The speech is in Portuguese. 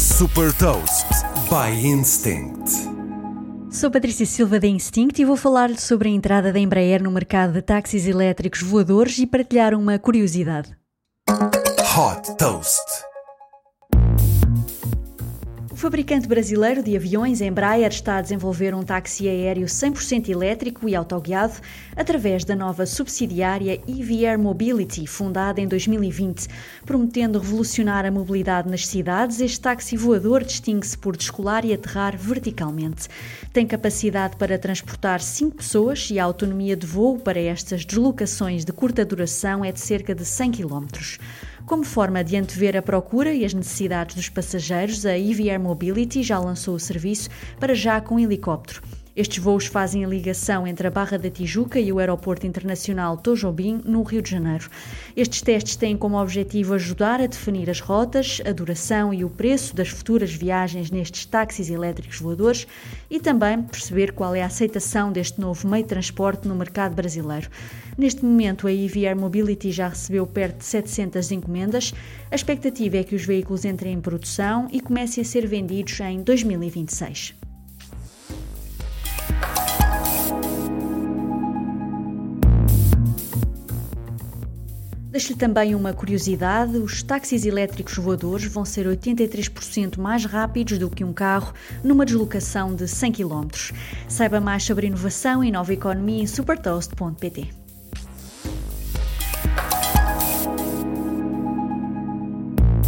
Super Toast by Instinct. Sou Patrícia Silva da Instinct e vou falar-lhe sobre a entrada da Embraer no mercado de táxis elétricos voadores e partilhar uma curiosidade. Hot Toast. Fabricante brasileiro de aviões Embraer está a desenvolver um táxi aéreo 100% elétrico e autoguiado através da nova subsidiária EV Air Mobility, fundada em 2020. Prometendo revolucionar a mobilidade nas cidades, este táxi voador distingue-se por descolar e aterrar verticalmente. Tem capacidade para transportar 5 pessoas e a autonomia de voo para estas deslocações de curta duração é de cerca de 100 km. Como forma de antever a procura e as necessidades dos passageiros, a EV Air Mobility já lançou o serviço para já com helicóptero. Estes voos fazem a ligação entre a Barra da Tijuca e o Aeroporto Internacional Tojobim, no Rio de Janeiro. Estes testes têm como objetivo ajudar a definir as rotas, a duração e o preço das futuras viagens nestes táxis elétricos voadores e também perceber qual é a aceitação deste novo meio de transporte no mercado brasileiro. Neste momento, a EV Air Mobility já recebeu perto de 700 encomendas. A expectativa é que os veículos entrem em produção e comecem a ser vendidos em 2026. Deixo-lhe também uma curiosidade: os táxis elétricos voadores vão ser 83% mais rápidos do que um carro numa deslocação de 100 km. Saiba mais sobre inovação e nova economia em supertoast.pt.